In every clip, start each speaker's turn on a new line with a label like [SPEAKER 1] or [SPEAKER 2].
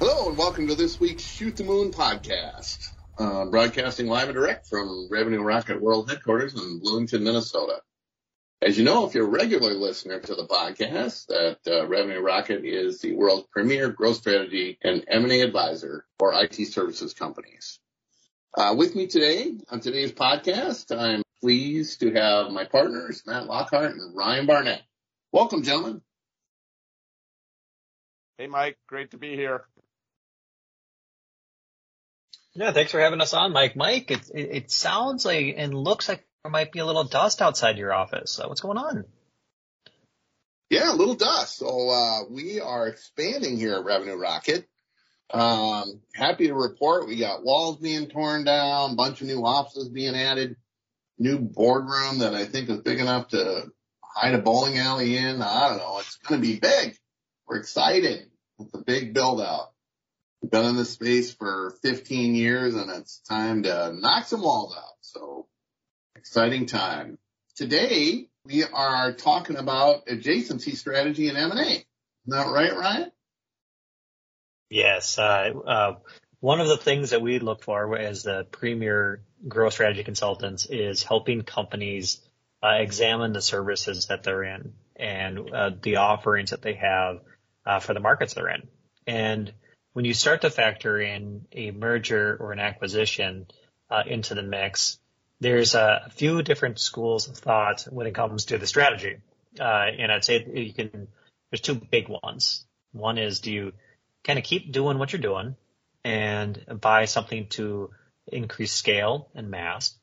[SPEAKER 1] Hello, and welcome to this week's Shoot the Moon podcast, uh, broadcasting live and direct from Revenue Rocket World headquarters in Bloomington, Minnesota. As you know, if you're a regular listener to the podcast, that uh, Revenue Rocket is the world's premier growth strategy and M&A advisor for IT services companies. Uh, with me today on today's podcast, I'm pleased to have my partners, Matt Lockhart and Ryan Barnett. Welcome, gentlemen.
[SPEAKER 2] Hey, Mike. Great to be here.
[SPEAKER 3] Yeah, thanks for having us on, Mike. Mike, it, it, it sounds like and looks like there might be a little dust outside your office. Uh, what's going on?
[SPEAKER 1] Yeah, a little dust. So uh, we are expanding here at Revenue Rocket. Um, happy to report we got walls being torn down, bunch of new offices being added, new boardroom that I think is big enough to hide a bowling alley in. I don't know. It's going to be big. We're excited. It's a big build out. Been in this space for 15 years and it's time to knock some walls out. So exciting time. Today we are talking about adjacency strategy and M&A. Isn't that right, Ryan?
[SPEAKER 3] Yes. Uh, uh, one of the things that we look for as the premier growth strategy consultants is helping companies uh, examine the services that they're in and uh, the offerings that they have uh, for the markets they're in. And when you start to factor in a merger or an acquisition uh, into the mix, there's a few different schools of thought when it comes to the strategy. Uh, and I'd say you can, there's two big ones. One is do you kind of keep doing what you're doing and buy something to increase scale and mass?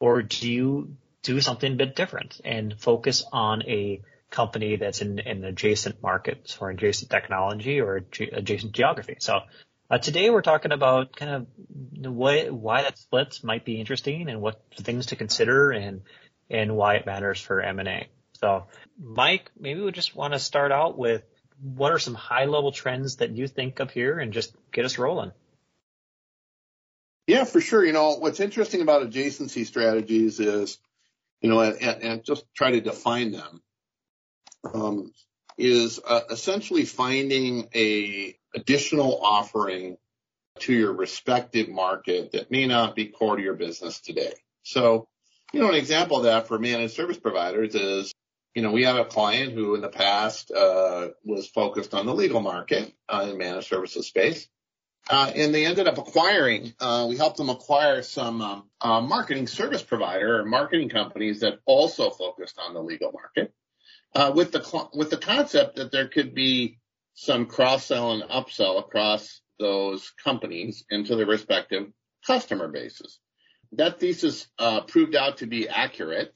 [SPEAKER 3] Or do you do something a bit different and focus on a company that's in adjacent market or adjacent technology or adjacent geography. So uh, today we're talking about kind of why, why that split might be interesting and what things to consider and and why it matters for M&A. So Mike, maybe we just want to start out with what are some high level trends that you think of here and just get us rolling.
[SPEAKER 1] Yeah, for sure. You know, what's interesting about adjacency strategies is, you know, and, and just try to define them is uh, essentially finding a additional offering to your respective market that may not be core to your business today. So, you know, an example of that for managed service providers is, you know, we have a client who in the past uh, was focused on the legal market uh, in managed services space. Uh, and they ended up acquiring, uh, we helped them acquire some um, uh, marketing service provider or marketing companies that also focused on the legal market uh, with the with the concept that there could be some cross sell and upsell across those companies into their respective customer bases. That thesis uh, proved out to be accurate.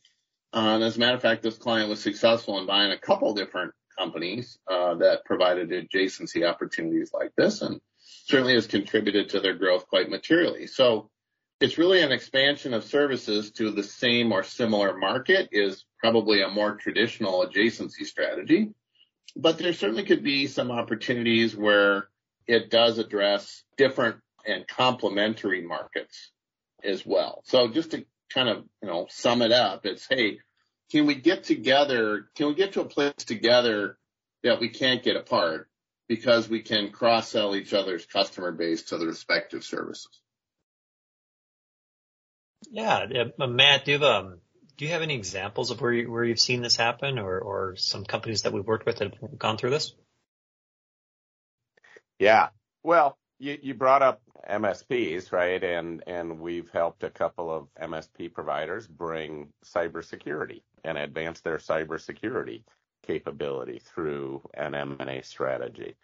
[SPEAKER 1] Uh, and as a matter of fact, this client was successful in buying a couple different companies uh, that provided adjacency opportunities like this, and certainly has contributed to their growth quite materially. So it's really an expansion of services to the same or similar market is probably a more traditional adjacency strategy. But there certainly could be some opportunities where it does address different and complementary markets as well. So just to kind of, you know, sum it up, it's, hey, can we get together? Can we get to a place together that we can't get apart because we can cross sell each other's customer base to the respective services?
[SPEAKER 3] Yeah. Matt, do you have, um, do you have any examples of where you, where you've seen this happen or, or some companies that we've worked with that have gone through this?
[SPEAKER 2] Yeah. Well, you, you brought up MSPs, right? And, and we've helped a couple of MSP providers bring cybersecurity and advance their cybersecurity capability through an M&A strategy.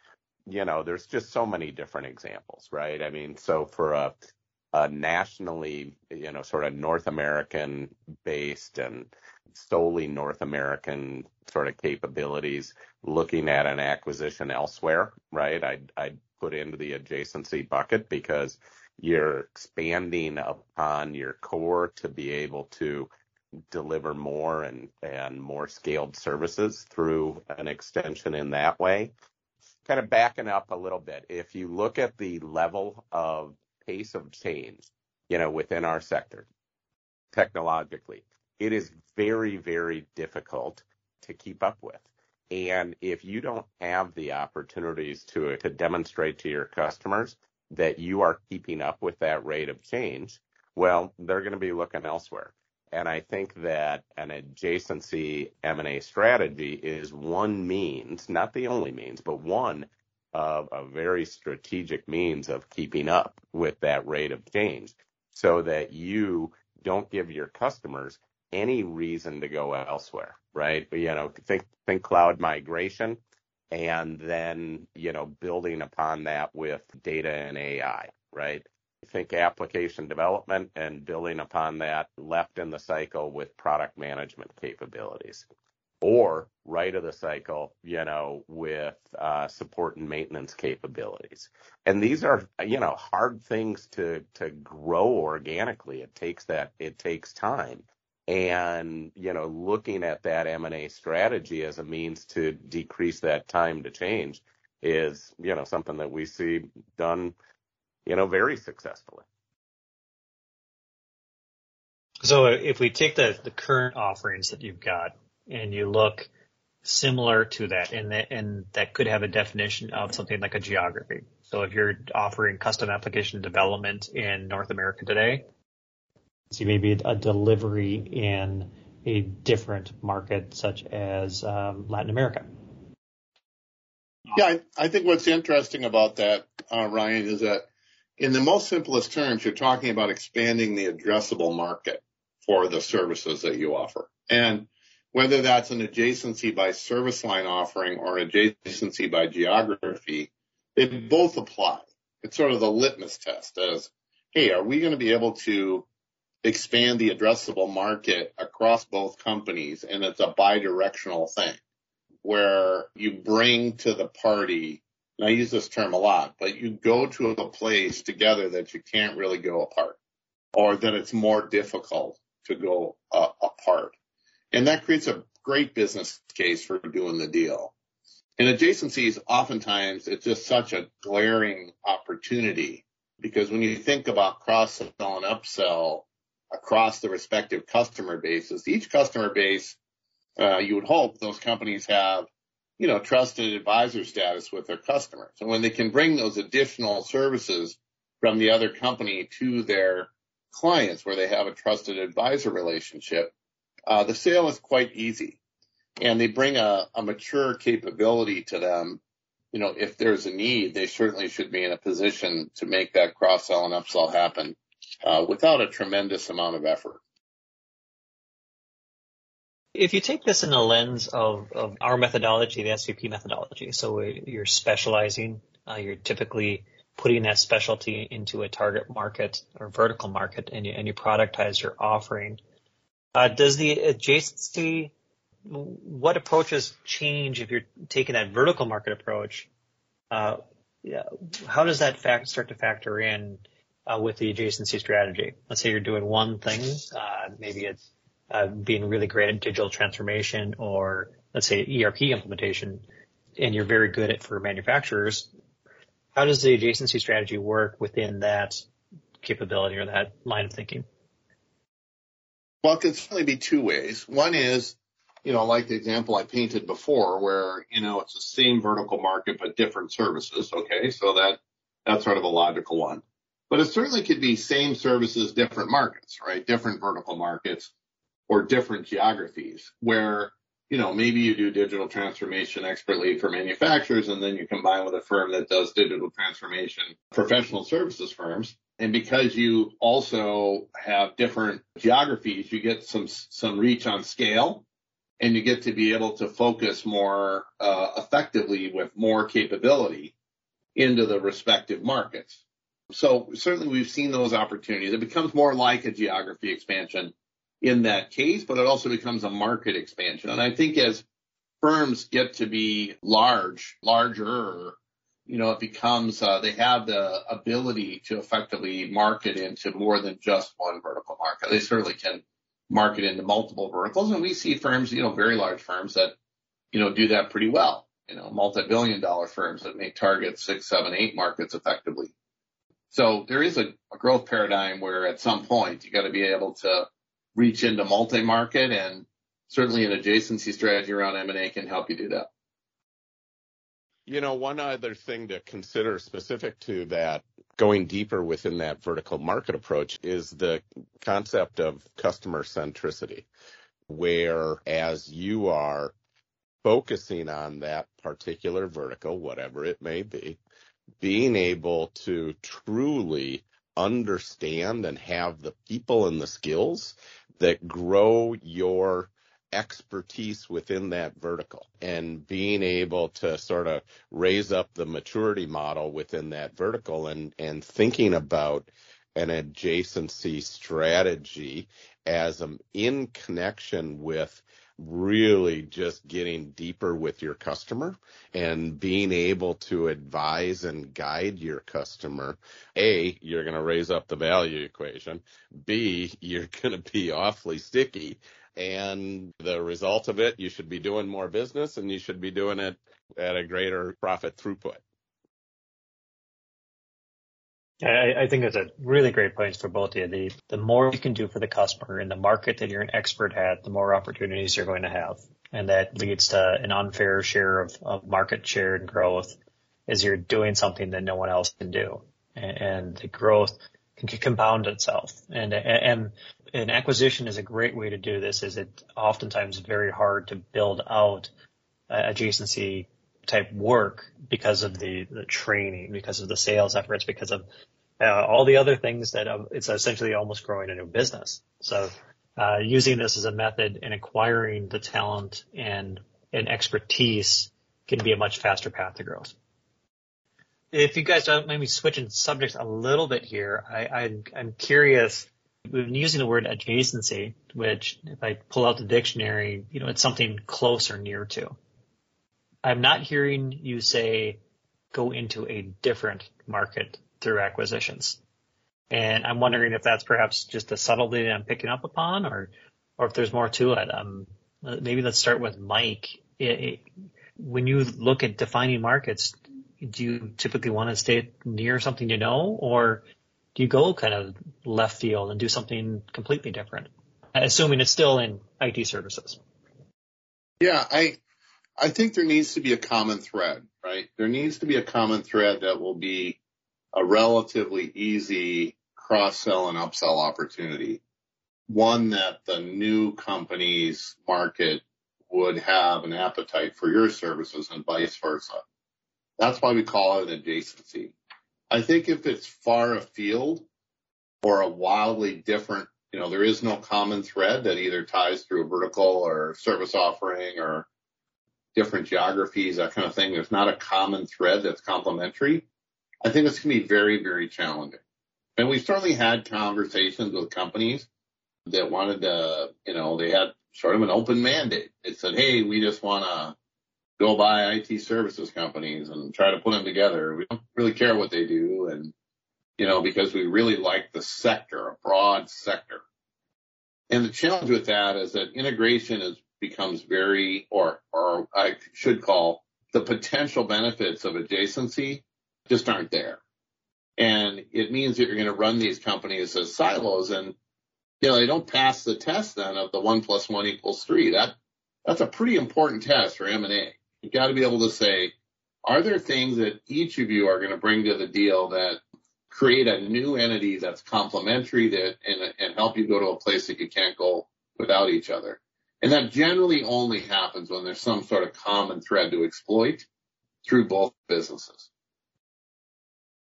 [SPEAKER 2] You know, there's just so many different examples, right? I mean, so for a uh, nationally, you know, sort of North American based and solely North American sort of capabilities, looking at an acquisition elsewhere, right? I'd, I'd put into the adjacency bucket because you're expanding upon your core to be able to deliver more and, and more scaled services through an extension in that way. Kind of backing up a little bit. If you look at the level of pace of change, you know, within our sector technologically, it is very, very difficult to keep up with. And if you don't have the opportunities to, to demonstrate to your customers that you are keeping up with that rate of change, well, they're going to be looking elsewhere. And I think that an adjacency M&A strategy is one means, not the only means, but one of a very strategic means of keeping up with that rate of change so that you don't give your customers any reason to go elsewhere, right? But, You know, think think cloud migration and then, you know, building upon that with data and AI, right? Think application development and building upon that left in the cycle with product management capabilities. Or right of the cycle, you know, with uh, support and maintenance capabilities. And these are, you know, hard things to to grow organically. It takes that. It takes time. And you know, looking at that M&A strategy as a means to decrease that time to change is, you know, something that we see done, you know, very successfully.
[SPEAKER 3] So if we take the the current offerings that you've got and you look similar to that, and that, and that could have a definition of something like a geography. So if you're offering custom application development in North America today, see maybe a delivery in a different market such as um, Latin America.
[SPEAKER 1] Yeah, I, I, think what's interesting about that, uh, Ryan, is that in the most simplest terms, you're talking about expanding the addressable market for the services that you offer. And whether that's an adjacency by service line offering or adjacency by geography, they both apply. It's sort of the litmus test as, hey, are we going to be able to expand the addressable market across both companies? And it's a bi-directional thing where you bring to the party, and I use this term a lot, but you go to a place together that you can't really go apart or that it's more difficult to go uh, apart. And that creates a great business case for doing the deal. And adjacencies, oftentimes it's just such a glaring opportunity because when you think about cross sell and upsell across the respective customer bases, each customer base, uh, you would hope those companies have, you know, trusted advisor status with their customers. And when they can bring those additional services from the other company to their clients where they have a trusted advisor relationship, uh, the sale is quite easy and they bring a, a mature capability to them. You know, if there's a need, they certainly should be in a position to make that cross sell and upsell happen uh, without a tremendous amount of effort.
[SPEAKER 3] If you take this in the lens of, of our methodology, the SVP methodology, so you're specializing, uh, you're typically putting that specialty into a target market or vertical market and you, and you productize your offering. Uh, does the adjacency, what approaches change if you're taking that vertical market approach? Uh, how does that fact start to factor in uh, with the adjacency strategy? Let's say you're doing one thing, uh, maybe it's uh, being really great at digital transformation or let's say ERP implementation, and you're very good at for manufacturers. How does the adjacency strategy work within that capability or that line of thinking?
[SPEAKER 1] Well, it can certainly be two ways. One is, you know, like the example I painted before where, you know, it's the same vertical market, but different services. Okay. So that, that's sort of a logical one, but it certainly could be same services, different markets, right? Different vertical markets or different geographies where, you know, maybe you do digital transformation expertly for manufacturers and then you combine with a firm that does digital transformation professional services firms and because you also have different geographies, you get some, some reach on scale and you get to be able to focus more uh, effectively with more capability into the respective markets. So certainly we've seen those opportunities. It becomes more like a geography expansion in that case, but it also becomes a market expansion. And I think as firms get to be large, larger, you know, it becomes, uh, they have the ability to effectively market into more than just one vertical market. They certainly can market into multiple verticals. And we see firms, you know, very large firms that, you know, do that pretty well. You know, multi-billion dollar firms that may target six, seven, eight markets effectively. So there is a, a growth paradigm where at some point you got to be able to reach into multi-market and certainly an adjacency strategy around M&A can help you do that.
[SPEAKER 2] You know, one other thing to consider specific to that, going deeper within that vertical market approach, is the concept of customer centricity, where as you are focusing on that particular vertical, whatever it may be, being able to truly understand and have the people and the skills that grow your expertise within that vertical and being able to sort of raise up the maturity model within that vertical and, and thinking about an adjacency strategy as um, in connection with really just getting deeper with your customer and being able to advise and guide your customer. A, you're going to raise up the value equation. B, you're going to be awfully sticky. And the result of it, you should be doing more business and you should be doing it at a greater profit throughput.
[SPEAKER 3] I, I think it's a really great point for both of you. The, the more you can do for the customer in the market that you're an expert at, the more opportunities you're going to have. And that leads to an unfair share of, of market share and growth as you're doing something that no one else can do. And, and the growth can compound itself. And, and an acquisition is a great way to do this is it oftentimes very hard to build out adjacency type work because of the, the training, because of the sales efforts, because of uh, all the other things that uh, it's essentially almost growing a new business. So uh, using this as a method and acquiring the talent and, and expertise can be a much faster path to growth. If you guys don't mind me switching subjects a little bit here, I, I'm curious. We've been using the word adjacency, which if I pull out the dictionary, you know, it's something close or near to. I'm not hearing you say go into a different market through acquisitions. And I'm wondering if that's perhaps just a subtlety that I'm picking up upon or, or if there's more to it. Um, maybe let's start with Mike. It, it, when you look at defining markets, do you typically want to stay near something you know or do you go kind of left field and do something completely different? Assuming it's still in IT services.
[SPEAKER 1] Yeah, I, I think there needs to be a common thread, right? There needs to be a common thread that will be a relatively easy cross-sell and upsell opportunity. One that the new company's market would have an appetite for your services and vice versa. That's why we call it an adjacency. I think if it's far afield or a wildly different, you know, there is no common thread that either ties through a vertical or service offering or different geographies, that kind of thing. There's not a common thread that's complementary. I think it's going to be very, very challenging. And we've certainly had conversations with companies that wanted to, you know, they had sort of an open mandate. It said, Hey, we just want to go buy IT services companies and try to put them together. We don't really care what they do. And, you know, because we really like the sector, a broad sector. And the challenge with that is that integration is becomes very, or, or I should call the potential benefits of adjacency just aren't there. And it means that you're going to run these companies as silos and, you know, they don't pass the test then of the one plus one equals three. That, that's a pretty important test for M&A. You've got to be able to say, are there things that each of you are going to bring to the deal that create a new entity that's complementary that and, and help you go to a place that you can't go without each other? And that generally only happens when there's some sort of common thread to exploit through both businesses.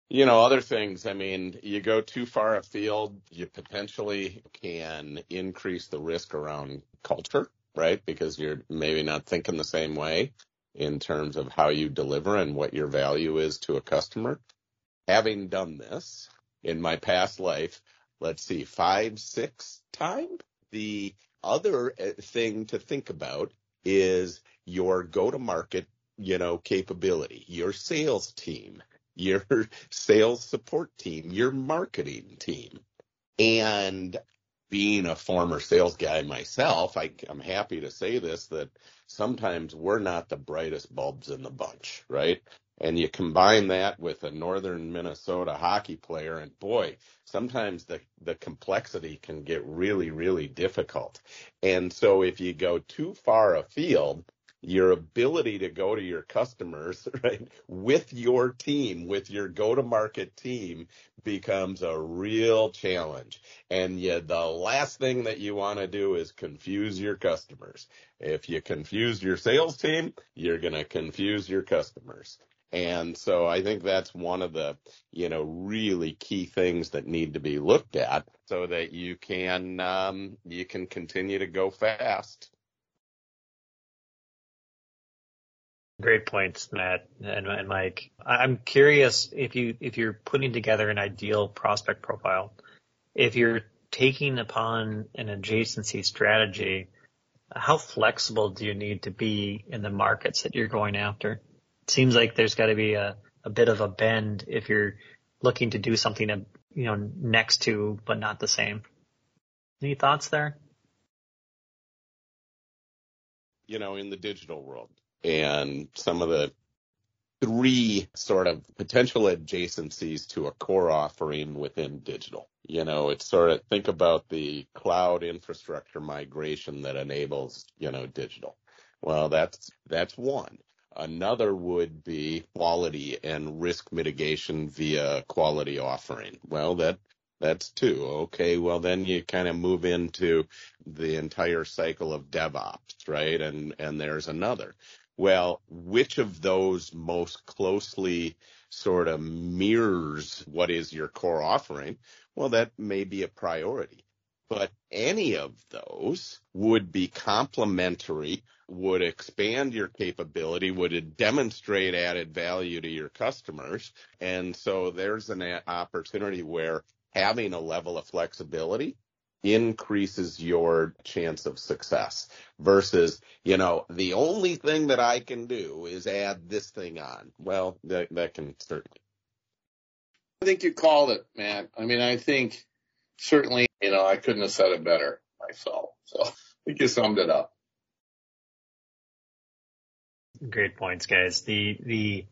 [SPEAKER 2] You know, other things, I mean, you go too far afield, you potentially can increase the risk around culture, right? Because you're maybe not thinking the same way in terms of how you deliver and what your value is to a customer. Having done this in my past life, let's see, five, six times, the other uh, thing to think about is your go to market, you know, capability, your sales team, your sales support team, your marketing team. And being a former sales guy myself, I, am happy to say this that sometimes we're not the brightest bulbs in the bunch, right? And you combine that with a northern Minnesota hockey player, and boy, sometimes the, the complexity can get really, really difficult. And so if you go too far afield, your ability to go to your customers, right, with your team, with your go to market team becomes a real challenge. And the last thing that you want to do is confuse your customers. If you confuse your sales team, you're going to confuse your customers. And so I think that's one of the, you know, really key things that need to be looked at so that you can, um, you can continue to go fast.
[SPEAKER 3] Great points, Matt and, and Mike. I'm curious if you, if you're putting together an ideal prospect profile, if you're taking upon an adjacency strategy, how flexible do you need to be in the markets that you're going after? It seems like there's got to be a, a bit of a bend if you're looking to do something, you know, next to, but not the same. Any thoughts there?
[SPEAKER 2] You know, in the digital world and some of the three sort of potential adjacencies to a core offering within digital. You know, it's sort of think about the cloud infrastructure migration that enables, you know, digital. Well, that's, that's one. Another would be quality and risk mitigation via quality offering. Well, that, that's two. Okay. Well, then you kind of move into the entire cycle of DevOps, right? And, and there's another. Well, which of those most closely sort of mirrors what is your core offering? Well, that may be a priority. But any of those would be complementary, would expand your capability, would demonstrate added value to your customers. And so there's an opportunity where having a level of flexibility increases your chance of success versus, you know, the only thing that I can do is add this thing on. Well, that, that can certainly.
[SPEAKER 1] I think you called it, Matt. I mean, I think certainly, you know, I couldn't have said it better myself. So I think you summed it up.
[SPEAKER 3] Great points, guys. The, the,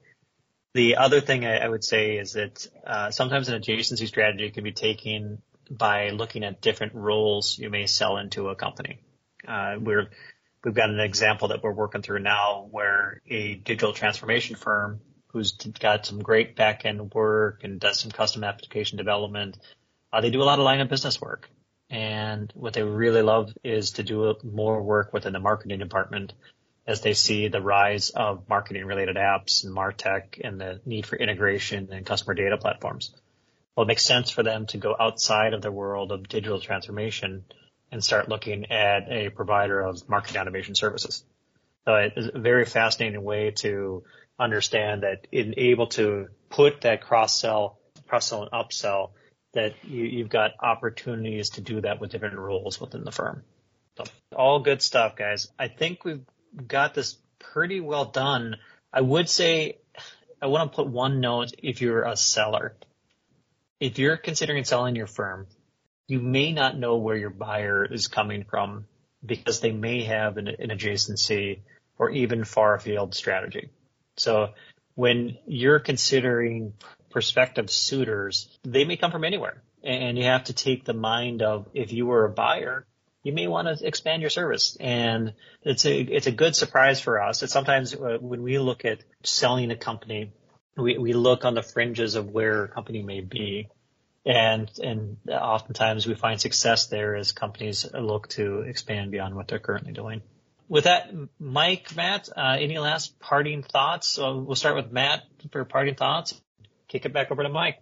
[SPEAKER 3] the other thing I, I would say is that uh, sometimes an adjacency strategy can be taken by looking at different roles you may sell into a company. Uh, we're, we've got an example that we're working through now where a digital transformation firm who's got some great back end work and does some custom application development, uh, they do a lot of line of business work. And what they really love is to do more work within the marketing department as they see the rise of marketing related apps and MarTech and the need for integration and customer data platforms well, it makes sense for them to go outside of the world of digital transformation and start looking at a provider of marketing automation services. So it's a very fascinating way to understand that in able to put that cross sell, cross sell and upsell that you, you've got opportunities to do that with different roles within the firm. So all good stuff, guys. I think we've got this pretty well done. I would say I want to put one note if you're a seller if you're considering selling your firm, you may not know where your buyer is coming from because they may have an, an adjacency or even far field strategy. So when you're considering prospective suitors, they may come from anywhere and you have to take the mind of if you were a buyer, you may want to expand your service. And it's a, it's a good surprise for us. It's sometimes uh, when we look at selling a company, we, we look on the fringes of where a company may be. And, and oftentimes we find success there as companies look to expand beyond what they're currently doing. With that, Mike, Matt, uh, any last parting thoughts? So we'll start with Matt for parting thoughts. Kick it back over to Mike.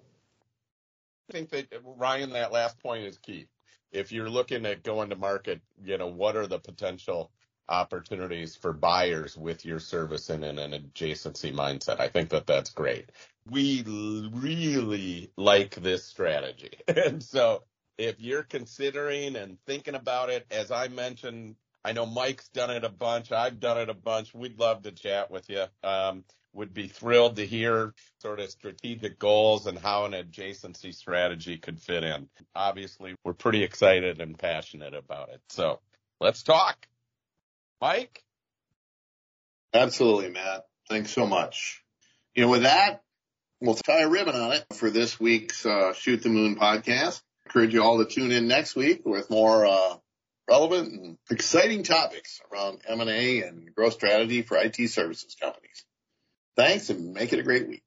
[SPEAKER 2] I think that Ryan, that last point is key. If you're looking at going to market, you know, what are the potential opportunities for buyers with your service in an adjacency mindset. I think that that's great. We really like this strategy. And so if you're considering and thinking about it, as I mentioned, I know Mike's done it a bunch. I've done it a bunch. We'd love to chat with you. Um, would be thrilled to hear sort of strategic goals and how an adjacency strategy could fit in. Obviously, we're pretty excited and passionate about it. So let's talk. Mike?
[SPEAKER 1] Absolutely, Matt. Thanks so much. You know, with that, we'll tie a ribbon on it for this week's uh, Shoot the Moon podcast. Encourage you all to tune in next week with more uh, relevant and exciting topics around M&A and growth strategy for IT services companies. Thanks and make it a great week.